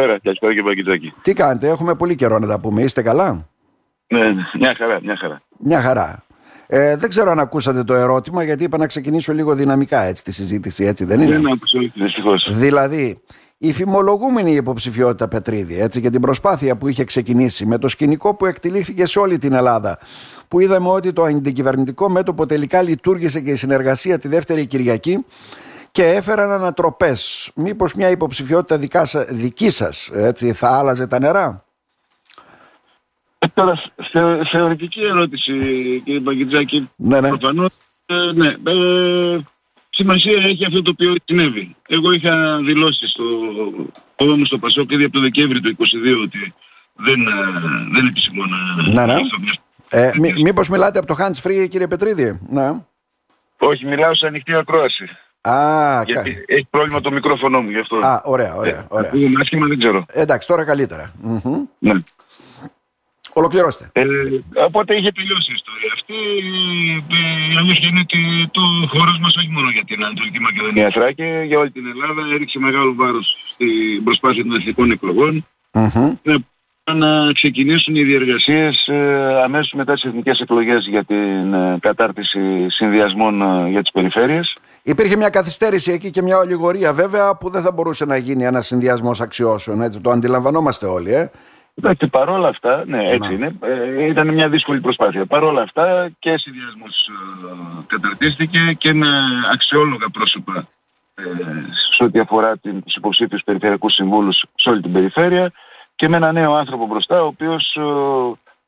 Καλησπέρα, καλησπέρα και Παγκητζάκη. Τι κάνετε, έχουμε πολύ καιρό να τα πούμε. Είστε καλά; Ναι, ναι, μια χαρά, μια χαρά. Μια χαρά. Ε, δεν ξέρω αν ακούσατε το ερώτημα, γιατί είπα να ξεκινήσω λίγο δυναμικά έτσι τη συζήτηση, έτσι δεν είναι; Δεν άκουσα, δυστυχώς. Δηλαδή, η φημολογούμενη υποψηφιότητα Πετρίδη έτσι, και την προσπάθεια που είχε ξεκινήσει με το σκηνικό που εκτελήθηκε σε όλη την Ελλάδα, που είδαμε ότι το αντικυβερνητικό μέτωπο τελικά λειτουργήσε και η συνεργασία τη δεύτερη Κυριακή και έφεραν ανατροπές. Μήπως μια υποψηφιότητα δικά, σα- δική σας έτσι, θα άλλαζε τα νερά; Ε, Τώρα, θε, θεωρητική ερώτηση, κύριε Παγκητζάκη. Ναι, ναι. Προφανώς, ε, ναι, ε, σημασία έχει αυτό το οποίο συνέβη. Εγώ είχα δηλώσει στο κόμμα μου στο Πασόκ ήδη από το Δεκέμβρη του 2022 ότι δεν, ε, δεν επισημώ να... Ναι, ναι. αυτό μια- Ε, μή, μήπως μιλάτε από το hands free κύριε Πετρίδη; Ναι. Όχι, μιλάω σε ανοιχτή ακρόαση. Α, κα... Γιατί έχει πρόβλημα το μικρόφωνο μου γι' αυτό. Α, ωραία, ωραία. ωραία. Ακούγομαι άσχημα, δεν ξέρω. Εντάξει, τώρα καλύτερα. Μμμ. Ναι. Ολοκληρώστε. Ε, οπότε είχε τελειώσει η ιστορία αυτή. Ε, η αλήθεια είναι ότι το χώρος μας όχι μόνο για την Ανατολική Μακεδονία Θράκη, για όλη την Ελλάδα έριξε μεγάλο βάρος στην προσπάθεια των εθνικών εκλογών. Μμμ. Ε, να ξεκινήσουν οι διεργασίες ε, αμέσως μετά τις εθνικές εκλογές για την ε, κατάρτιση συνδυασμών ε, για τις περιφέρειες. Υπήρχε μια καθυστέρηση εκεί και μια ολιγορία βέβαια που δεν θα μπορούσε να γίνει ένας συνδυασμός αξιώσεων. Έτσι, το αντιλαμβανόμαστε όλοι. Ε. Εντάξει, παρόλα αυτά, ναι, έτσι Να. είναι, ε, ήταν μια δύσκολη προσπάθεια. Παρόλα αυτά και συνδυασμός ε, καταρτίστηκε και με αξιόλογα πρόσωπα ε, σε ό,τι αφορά την, τους υποψήφιους περιφερειακούς συμβούλους σε όλη την περιφέρεια και με ένα νέο άνθρωπο μπροστά, ο οποίος ε,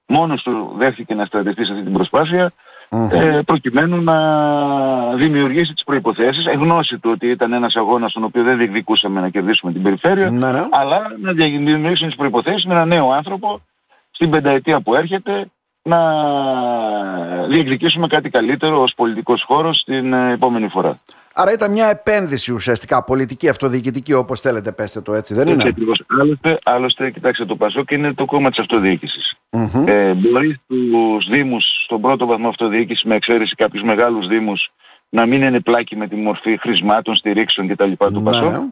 μόνος του δέχθηκε να στρατευτεί σε αυτή την προσπάθεια Μμμ. Ε, προκειμένου να δημιουργήσει τις προϋποθέσεις, εν γνώση του ότι ήταν ένας αγώνας στον οποίο δεν διεκδικούσαμε να κερδίσουμε την περιφέρεια, Ναι, ναι. αλλά να δημιουργήσουν τις προϋποθέσεις με ένα νέο άνθρωπο στην πενταετία που έρχεται να διεκδικήσουμε κάτι καλύτερο ως πολιτικός χώρος την ε, επόμενη φορά. Άρα ήταν μια επένδυση ουσιαστικά πολιτική, αυτοδιοικητική όπως θέλετε πέστε το έτσι δεν Έτσι είναι; ακριβώς. Άλλωστε, άλλωστε, κοιτάξτε, το ΠΑΣΟΚ είναι το κόμμα της αυτοδιοίκησης. Μμμ. Ε, μπορεί στους Δήμους, στον πρώτο βαθμό αυτοδιοίκησης, με εξαίρεση κάποιους μεγάλους Δήμους, να μην είναι πλάκη με τη μορφή χρησμάτων, στηρίξεων κτλ. του Ναι, ΠΑΣΟΚ. ναι.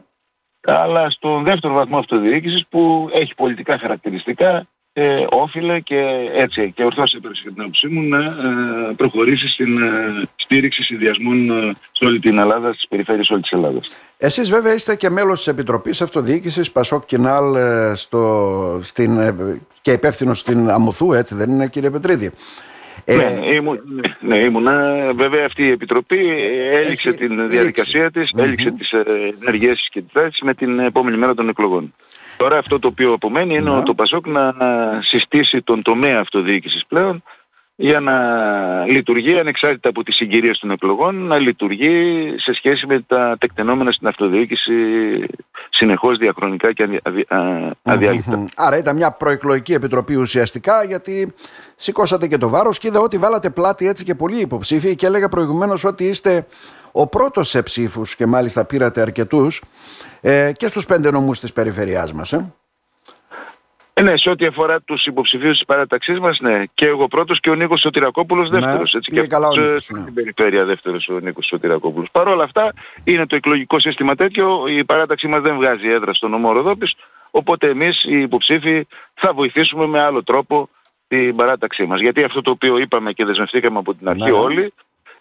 αλλά στον δεύτερο βαθμό αυτοδιοίκησης που έχει πολιτικά χαρακτηριστικά ε, όφιλε και έτσι και ορθώς έπρεπε κατά την άποψή μου να ε, προχωρήσει στην ε, στήριξη συνδυασμών ε, σε όλη την Ελλάδα, στις περιφέρειες όλης της Ελλάδας. Εσείς βέβαια είστε και μέλος της Επιτροπής Αυτοδιοίκησης Πασόκ Κινάλ ε, στο, στην, ε, και υπεύθυνος στην Αμουθού έτσι δεν είναι κύριε Πετρίδη; Ε, ναι, ναι, ήμουν, ναι, ήμουνα. Βέβαια αυτή η Επιτροπή ε, έληξε Έχει την λήξει. διαδικασία της, Μμμ. έληξε τις ε, ενεργές και τις θέσεις με την επόμενη μέρα των εκλογών. Τώρα αυτό το οποίο απομένει είναι Ναι. το Πασόκ να συστήσει τον τομέα αυτοδιοίκησης πλέον για να λειτουργεί ανεξάρτητα από τις συγκυρίες των εκλογών, να λειτουργεί σε σχέση με τα τεκτενόμενα στην αυτοδιοίκηση συνεχώς διαχρονικά και αδι- αδι- α- αδιάλειπτα. Μμμ. Άρα ήταν μια προεκλογική επιτροπή ουσιαστικά γιατί σηκώσατε και το βάρος και είδα ότι βάλατε πλάτη έτσι και πολλοί υποψήφοι και έλεγα προηγουμένως ότι είστε ο πρώτος σε ψήφους και μάλιστα πήρατε αρκετούς ε, και στους πέντε νομούς της περιφερειάς μας. Ε. Ε, ναι, σε ό,τι αφορά τους υποψηφίους της παράταξής μας, ναι. Και εγώ πρώτος και ο Νίκος Σωτηρακόπουλος Ναι, δεύτερος. έτσι, πήγε και καλά ο αυτός, ε, Νίκος, στην ναι. περιφέρεια δεύτερος ο Νίκος Σωτηρακόπουλος. Παρ' όλα αυτά είναι το εκλογικό σύστημα τέτοιο. Η παράταξή μας δεν βγάζει έδρα στον νομό Ροδόπης. Οπότε εμείς οι υποψήφοι θα βοηθήσουμε με άλλο τρόπο την παράταξή μας. Γιατί αυτό το οποίο είπαμε και δεσμευτήκαμε από την αρχή Ναι, ναι. όλοι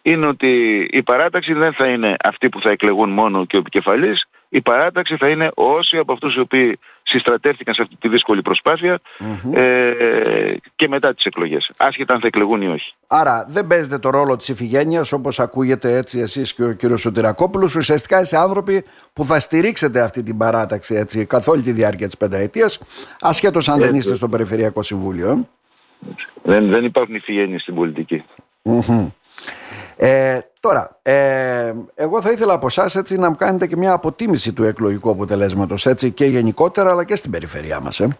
είναι ότι η παράταξη δεν θα είναι αυτοί που θα εκλεγούν μόνο και ο επικεφαλής. Η παράταξη θα είναι όσοι από αυτούς οι οποίοι συστρατεύτηκαν σε αυτή τη δύσκολη προσπάθεια Μμμ. ε, και μετά τις εκλογές. Άσχετα αν θα εκλεγούν ή όχι. Άρα δεν παίζετε το ρόλο της ηφηγένειας όπως ακούγεται έτσι εσείς και ο κύριος Σωτηρακόπουλος. Ουσιαστικά είστε άνθρωποι που θα στηρίξετε αυτή την παράταξη έτσι, καθ' όλη τη διάρκεια της πενταετίας ασχέτως αν δεν Έτσι. είστε στο Περιφερειακό Συμβούλιο. ε. Δεν, δεν υπάρχουν ηθιγένειες στην πολιτική. Μμμ. Ε, τώρα, ε, εγώ θα ήθελα από εσάς έτσι να μου κάνετε και μια αποτίμηση του εκλογικού αποτελέσματος έτσι και γενικότερα αλλά και στην περιφερειά μας. Ε.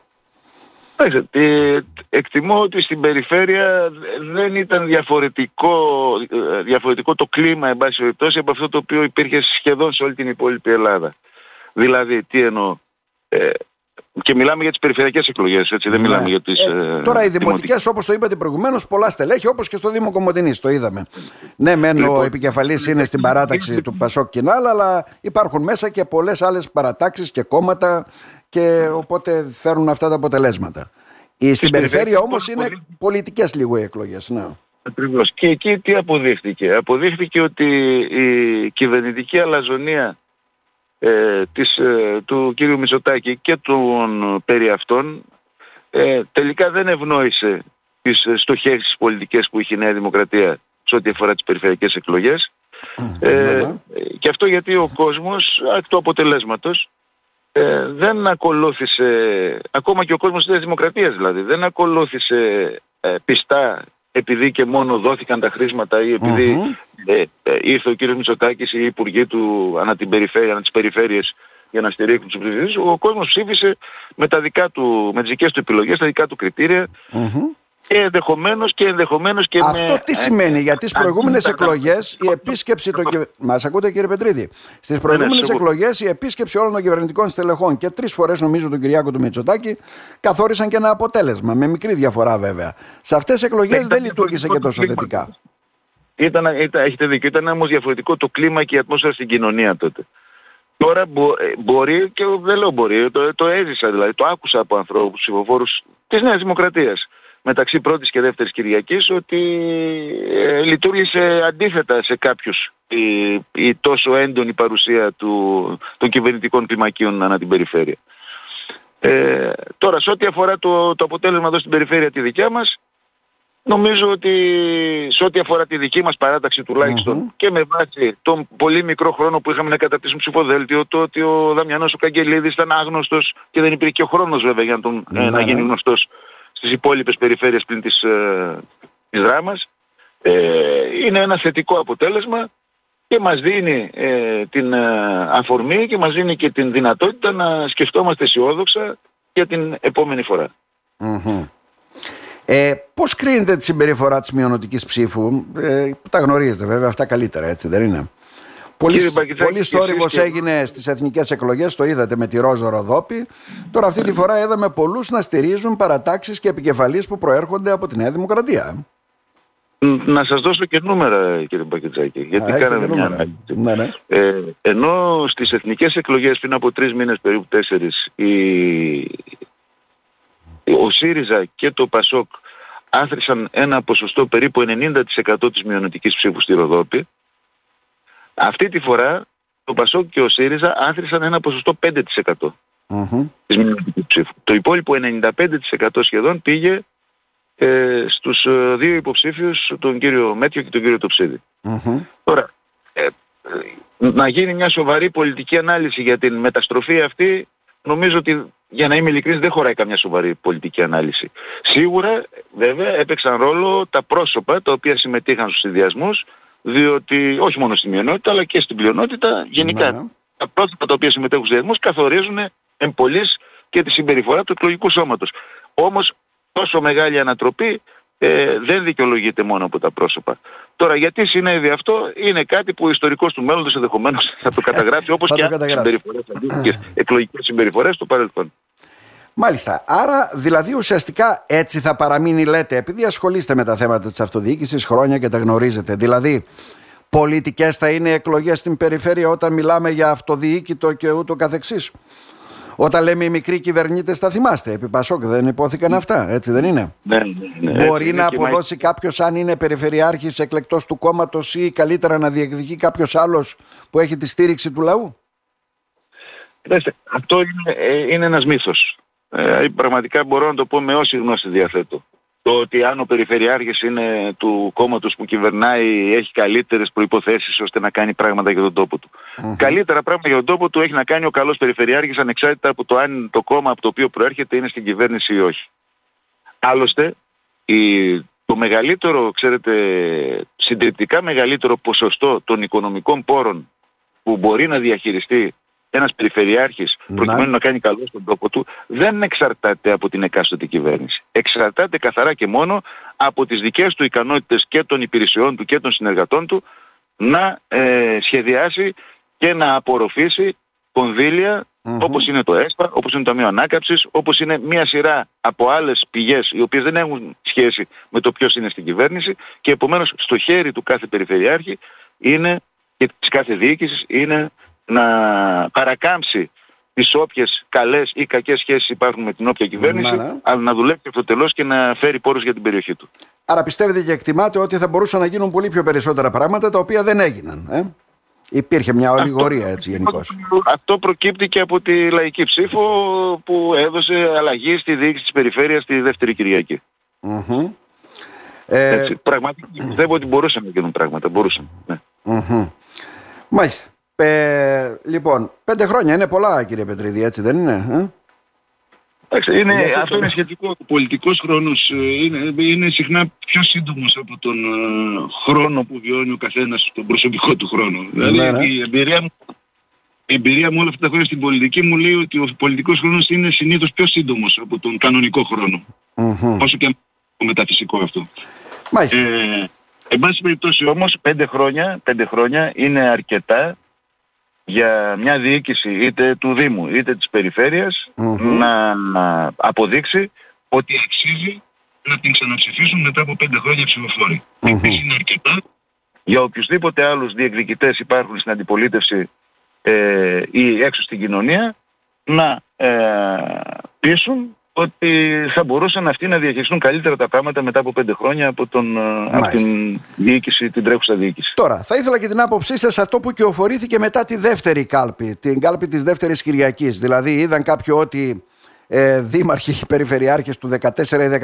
Εντάξει, ε, εκτιμώ ότι στην περιφέρεια δεν ήταν διαφορετικό, ε, διαφορετικό το κλίμα εν πάση περιπτώσει από αυτό το οποίο υπήρχε σχεδόν σε όλη την υπόλοιπη Ελλάδα. Δηλαδή, τι εννοώ, ε, και μιλάμε για τις περιφερειακές εκλογές, έτσι, δεν Ναι. μιλάμε για τις... Ε, ε, τώρα οι δημοτικές. δημοτικές όπως το είπατε προηγουμένως πολλά στελέχη όπως και στο Δήμο Κομωτινής το είδαμε. Ναι μεν ο Λοιπόν, επικεφαλής είναι στην παράταξη του Πασόκ Κινάλ αλλά υπάρχουν μέσα και πολλές άλλες παρατάξεις και κόμματα και οπότε φέρνουν αυτά τα αποτελέσματα. Στην περιφέρεια όμως είναι πολιτικές λίγο οι εκλογές. Ναι. Ακριβώς. Και εκεί τι αποδείχθηκε. Αποδείχθηκε ότι η κυβερνητική αλαζονία ε, της, ε, του κύριου Μητσοτάκη και των περί αυτών ε, τελικά δεν ευνόησε τις στοχές πολιτικές που είχε η Νέα Δημοκρατία σε ό,τι αφορά τις περιφερειακές εκλογές. Ε, ναι, ναι. και αυτό γιατί ο κόσμος, εκ του αποτελέσματος, ε, δεν ακολούθησε, ακόμα και ο κόσμος της Δημοκρατίας δηλαδή, δεν ακολούθησε ε, πιστά επειδή και μόνο δόθηκαν τα χρήματα ή ε, ε, ήρθε ο κύριος Μητσοτάκης ή οι υπουργοί του ανά, την περιφέρεια, ανά τις περιφέρειες για να στηρίξουν τους ψηφιστές, ο κόσμος ψήφισε με, τα δικά του, με τις δικές του επιλογές, τα δικά του κριτήρια και ενδεχομένως και ενδεχομένως και Αυτό με... τι σημαίνει, γιατί στις προηγούμενες εκλογές η επίσκεψη των κυβερνητικών... Μας ακούτε κύριε Πετρίδη. Στις ναι, προηγούμενες ναι, εκλογές η επίσκεψη όλων των κυβερνητικών στελεχών και τρεις φορές νομίζω τον Κυριάκο του Μητσοτάκη καθόρισαν και ένα αποτέλεσμα, με μικρή διαφορά βέβαια. Σε αυτές τις εκλογές δεν λειτουργήσε και τόσο θετικά. Ήταν, ήταν, έχετε δίκιο, ήταν όμως διαφορετικό το κλίμα και η ατμόσφαιρα στην κοινωνία τότε. Τώρα μπο, ε, μπορεί και δεν λέω μπορεί, το, το έζησα δηλαδή, το άκουσα από ανθρώπους ψηφοφόρους της Νέας Δημοκρατίας μεταξύ πρώτης και δεύτερης Κυριακής ότι ε, λειτουργήσε αντίθετα σε κάποιους η, η τόσο έντονη παρουσία του, των κυβερνητικών κλιμακίων ανά την περιφέρεια. Ε, τώρα σε ό,τι αφορά το, το αποτέλεσμα εδώ στην περιφέρεια τη δικιά μας νομίζω ότι σε ό,τι αφορά τη δική μας παράταξη και με βάση τον πολύ μικρό χρόνο που είχαμε να καταρτήσουμε ψηφοδέλτιο το ότι ο Δαμιανός ο Καγγελίδης ήταν άγνωστος και δεν υπήρχε και ο χρόνος βέβαια για να, τον, ε, να γίνει γνωστός στις υπόλοιπες περιφέρειες πλην της, ε, της δράμας ε, είναι ένα θετικό αποτέλεσμα και μας δίνει ε, την ε, αφορμή και μας δίνει και την δυνατότητα να σκεφτόμαστε αισιόδοξα για την επόμενη φορά. Mm-hmm. Ε, πώς κρίνεται τη συμπεριφορά της μειονοτικής ψήφου, ε, τα γνωρίζετε βέβαια αυτά καλύτερα έτσι δεν είναι; Πολύ, πολύ στόρυβος έγινε στις εθνικές εκλογές, το είδατε με τη Ρόζο Ροδόπη. Τώρα αυτή τη φορά είδαμε πολλούς να στηρίζουν παρατάξεις και επικεφαλείς που προέρχονται από τη Νέα Δημοκρατία. Να σας δώσω και νούμερα κύριε Μπακετζάκη, γιατί κάναμε μια ανάλυση. Ναι, ναι. Ε, ενώ στις εθνικές εκλογές πριν από τρεις μήνες περίπου τέσσερις η... ο ΣΥΡΙΖΑ και το ΠΑΣΟΚ άθρισαν ένα ποσοστό περίπου 90% της μειονοτικής ψήφου στη Ροδόπη αυτή τη φορά το Πασόκ και ο ΣΥΡΙΖΑ άθρισαν ένα ποσοστό 5% mm-hmm. της μηνυματικής ψήφου. Το υπόλοιπο 95% σχεδόν πήγε ε, στους ε, δύο υποψήφιους, τον κύριο Μέτιο και τον κύριο Τοψίδη. Τώρα, ε, ε, να γίνει μια σοβαρή πολιτική ανάλυση για την μεταστροφή αυτή, νομίζω ότι για να είμαι ειλικρινής δεν χωράει καμιά σοβαρή πολιτική ανάλυση. Σίγουρα βέβαια έπαιξαν ρόλο τα πρόσωπα τα οποία συμμετείχαν στους συνδυασμούς διότι όχι μόνο στη μειονότητα αλλά και στην πλειονότητα γενικά ναι. τα πρόσωπα τα οποία συμμετέχουν στους διαδμούς καθορίζουν εμπολής και τη συμπεριφορά του εκλογικού σώματος. Όμως τόσο μεγάλη ανατροπή ε, δεν δικαιολογείται μόνο από τα πρόσωπα. Τώρα γιατί συνέβη αυτό είναι κάτι που ο ιστορικός του μέλλοντος ενδεχομένως θα το καταγράψει όπως και άλλες συμπεριφορές, εκλογικές συμπεριφορές στο παρελθόν. Μάλιστα. Άρα, δηλαδή, ουσιαστικά έτσι θα παραμείνει, λέτε, επειδή ασχολείστε με τα θέματα της αυτοδιοίκησης χρόνια και τα γνωρίζετε. Δηλαδή, πολιτικές θα είναι εκλογές στην περιφέρεια όταν μιλάμε για αυτοδιοίκητο και ούτω καθεξής. Όταν λέμε οι μικροί κυβερνήτες, θα θυμάστε. Επί Πασόκ δεν υπόθηκαν αυτά, έτσι δεν είναι; Ναι, ναι, ναι. Μπορεί να αποδώσει μα... κάποιος, αν είναι περιφερειάρχης εκλεκτός του κόμματος ή καλύτερα να διεκδικεί κάποιος άλλος που έχει τη στήριξη του λαού; αυτό είναι, ε, είναι ένας μύθος. Ε, πραγματικά μπορώ να το πω με όση γνώση διαθέτω. Το ότι αν ο Περιφερειάρχης είναι του κόμματος που κυβερνάει έχει καλύτερες προϋποθέσεις ώστε να κάνει πράγματα για τον τόπο του. Καλύτερα πράγματα για τον τόπο του έχει να κάνει ο καλός Περιφερειάρχης ανεξάρτητα από το αν το κόμμα από το οποίο προέρχεται είναι στην κυβέρνηση ή όχι. Άλλωστε, η, το μεγαλύτερο, ξέρετε, συντριπτικά μεγαλύτερο ποσοστό των οικονομικών πόρων που μπορεί να διαχειριστεί ένας περιφερειάρχης προκειμένου να. κάνει καλό στον τόπο του δεν εξαρτάται από την εκάστοτε κυβέρνηση. Εξαρτάται καθαρά και μόνο από τις δικές του ικανότητες και των υπηρεσιών του και των συνεργατών του να ε, σχεδιάσει και να απορροφήσει κονδύλια όπως είναι το ΕΣΠΑ, όπως είναι το Ταμείο Ανάκαψης, όπως είναι μια σειρά από άλλες πηγές οι οποίες δεν έχουν σχέση με το ποιος είναι στην κυβέρνηση και επομένως στο χέρι του κάθε περιφερειάρχη είναι και της κάθε διοίκησης είναι να παρακάμψει τις όποιες καλές ή κακές σχέσεις υπάρχουν με την όποια κυβέρνηση, Ναι, ναι. αλλά να δουλέψει αυτοτελώς και να φέρει πόρους για την περιοχή του. Άρα πιστεύετε και εκτιμάτε ότι θα μπορούσαν να γίνουν πολύ πιο περισσότερα πράγματα τα οποία δεν έγιναν. Ε; Υπήρχε μια ολιγορία έτσι γενικώς. Αυτό προκύπτει και από τη λαϊκή ψήφο που έδωσε αλλαγή στη διοίκηση της περιφέρειας τη δεύτερη Κυριακή. Ε, Έτσι. Πραγματικά πιστεύω ότι μπορούσαν να γίνουν πράγματα. Μπορούσαν. Ναι. μμμ. Μάλιστα. Ε, λοιπόν, πέντε χρόνια είναι πολλά κύριε Πετρίδη, έτσι δεν είναι. Ε; Εντάξει, είναι, Γιατί αυτό το- είναι σχετικό. Ο πολιτικός χρόνος ε, είναι, είναι συχνά πιο σύντομος από τον ε, χρόνο που βιώνει ο καθένας τον προσωπικό του χρόνο. Δηλαδή Ναι, ναι. η εμπειρία μου η εμπειρία μου όλα αυτά τα χρόνια στην πολιτική μου λέει ότι ο πολιτικός χρόνος είναι συνήθως πιο σύντομος από τον κανονικό χρόνο. Μμμ. Όσο και αν το μεταφυσικό αυτό. Μάλιστα. Ε, εν πάση περιπτώσει όμως πέντε χρόνια, πέντε χρόνια είναι αρκετά για μια διοίκηση είτε του Δήμου είτε της περιφερειας Μμμ. να, να αποδείξει ότι αξίζει να την ξαναψηφίσουν μετά από πέντε χρόνια ψηφοφόροι. Μμμ. Επίσης είναι αρκετά για οποιουσδήποτε άλλους διεκδικητές υπάρχουν στην αντιπολίτευση ε, ή έξω στην κοινωνία να ε, πείσουν ότι θα μπορούσαν αυτοί να διαχειριστούν καλύτερα τα πράγματα μετά από πέντε χρόνια από, τον, ε, από Μάλιστα. την διοίκηση, την τρέχουσα διοίκηση. Τώρα, θα ήθελα και την άποψή σας σε αυτό που κυοφορήθηκε μετά τη δεύτερη κάλπη, την κάλπη της δεύτερης Κυριακής. Δηλαδή, είδαν κάποιοι ότι ε, δήμαρχοι, περιφερειάρχες του 14 ή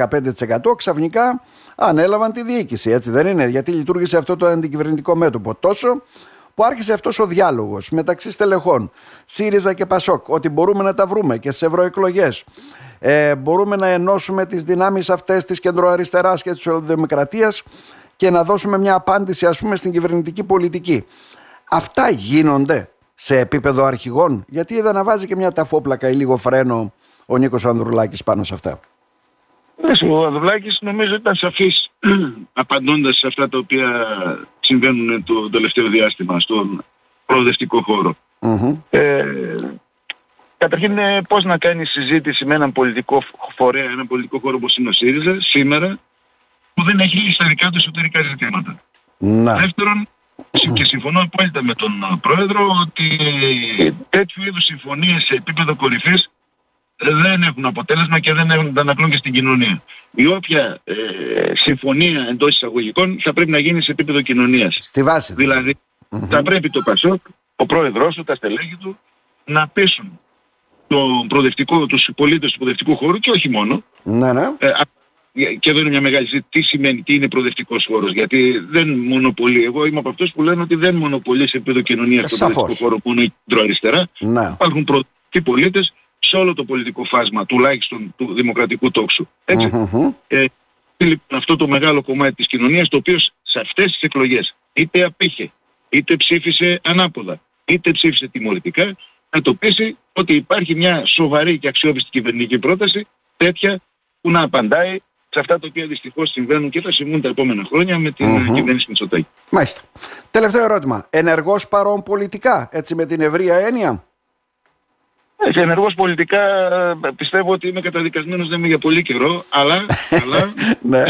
15% ξαφνικά ανέλαβαν τη διοίκηση. Έτσι δεν είναι, γιατί λειτουργήσε αυτό το αντικυβερνητικό μέτωπο. Τόσο που άρχισε αυτός ο διάλογος μεταξύ στελεχών ΣΥΡΙΖΑ και ΠΑΣΟΚ ότι μπορούμε να τα βρούμε και στις ευρωεκλογές ε, μπορούμε να ενώσουμε τις δυνάμεις αυτές της κεντροαριστεράς και της ολοδημοκρατίας και να δώσουμε μια απάντηση ας πούμε στην κυβερνητική πολιτική. Αυτά γίνονται σε επίπεδο αρχηγών; Γιατί είδα να βάζει και μια ταφόπλακα ή λίγο φρένο ο Νίκος Ανδρουλάκης πάνω σε αυτά. Λες, Ο Ανδρουλάκης νομίζω ήταν σαφής απαντώντας σε αυτά τα οποία συμβαίνουν το τελευταίο διάστημα στον προοδευτικό χώρο. Μμμ. Ε, καταρχήν ε, πώς να κάνεις συζήτηση με έναν πολιτικό φορέα, έναν πολιτικό χώρο όπως είναι ο ΣΥΡΙΖΑ σήμερα που δεν έχει λύσει τα δικά του εσωτερικά ζητήματα. Να. Δεύτερον, συ- και συμφωνώ απόλυτα με τον ε, Πρόεδρο ότι τέτοιου είδους συμφωνίες σε επίπεδο κορυφής ε, δεν έχουν αποτέλεσμα και δεν έχουν αντανακλούν και στην κοινωνία. Η όποια ε, συμφωνία εντός εισαγωγικών θα πρέπει να γίνει σε επίπεδο κοινωνίας. Στη βάση. Δηλαδή θα πρέπει το ΠΑΣΟΚ, ο πρόεδρος του, τα στελέχη του να πείσουν τον προοδευτικό, τους πολίτες του προοδευτικού χώρου και όχι μόνο. Ναι, ναι. Ε, α- και εδώ είναι μια μεγάλη συζήτηση. Τι σημαίνει, τι είναι προοδευτικός χώρος. Γιατί δεν μονοπολεί. Εγώ είμαι από αυτούς που λένε ότι δεν μονοπολεί σε επίπεδο κοινωνίας Ε, στον σαφώς. προοδευτικό χώρο που είναι η κεντροαριστερά. ναι. Υπάρχουν προοδευτικοί πολίτες σε όλο το πολιτικό φάσμα, τουλάχιστον του δημοκρατικού τόξου. Έτσι. Μμμ. Ε, λοιπόν, αυτό το μεγάλο κομμάτι της κοινωνίας το οποίο σε αυτές τις εκλογές είτε απήχε, είτε ψήφισε ανάποδα, είτε ψήφισε τιμωρητικά να το πείσει ότι υπάρχει μια σοβαρή και αξιόπιστη κυβερνητική πρόταση τέτοια που να απαντάει σε αυτά τα οποία δυστυχώς συμβαίνουν και θα συμβούν τα επόμενα χρόνια με την Μμμ. κυβέρνηση Μητσοτάκη. Μάλιστα. Τελευταίο ερώτημα. Ενεργός παρόν πολιτικά, έτσι με την ευρεία έννοια; Ε, Και ενεργός πολιτικά ε, πιστεύω ότι είμαι καταδικασμένος δεν είμαι για πολύ καιρό, αλλά, αλλά Ναι.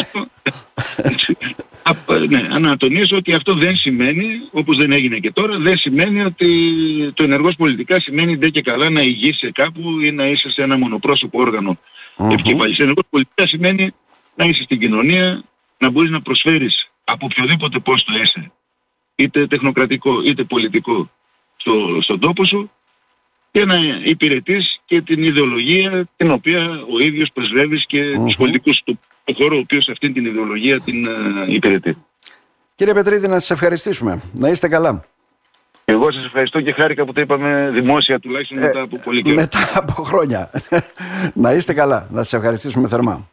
Α, ναι, να τονίσω ότι αυτό δεν σημαίνει, όπως δεν έγινε και τώρα, δεν σημαίνει ότι το ενεργός πολιτικά σημαίνει ντε και καλά να ηγείσαι κάπου ή να είσαι σε ένα μονοπρόσωπο όργανο Μμμ. επικεφαλής. Ενεργός πολιτικά σημαίνει να είσαι στην κοινωνία, να μπορείς να προσφέρεις από οποιοδήποτε πόστο είσαι, είτε τεχνοκρατικό είτε πολιτικό, στο, στον τόπο σου και να υπηρετείς και την ιδεολογία την οποία ο ίδιος πρεσβεύεις και Μμμ. τους πολιτικούς του του χώρου ο οποίος αυτή την ιδεολογία την ε, υπηρετεί. Κύριε Πετρίδη, να σας ευχαριστήσουμε. Να είστε καλά. Εγώ σας ευχαριστώ και χάρηκα που το είπαμε δημόσια τουλάχιστον μετά από πολύ καιρό. Μετά από χρόνια. να είστε καλά. Να σας ευχαριστήσουμε θερμά.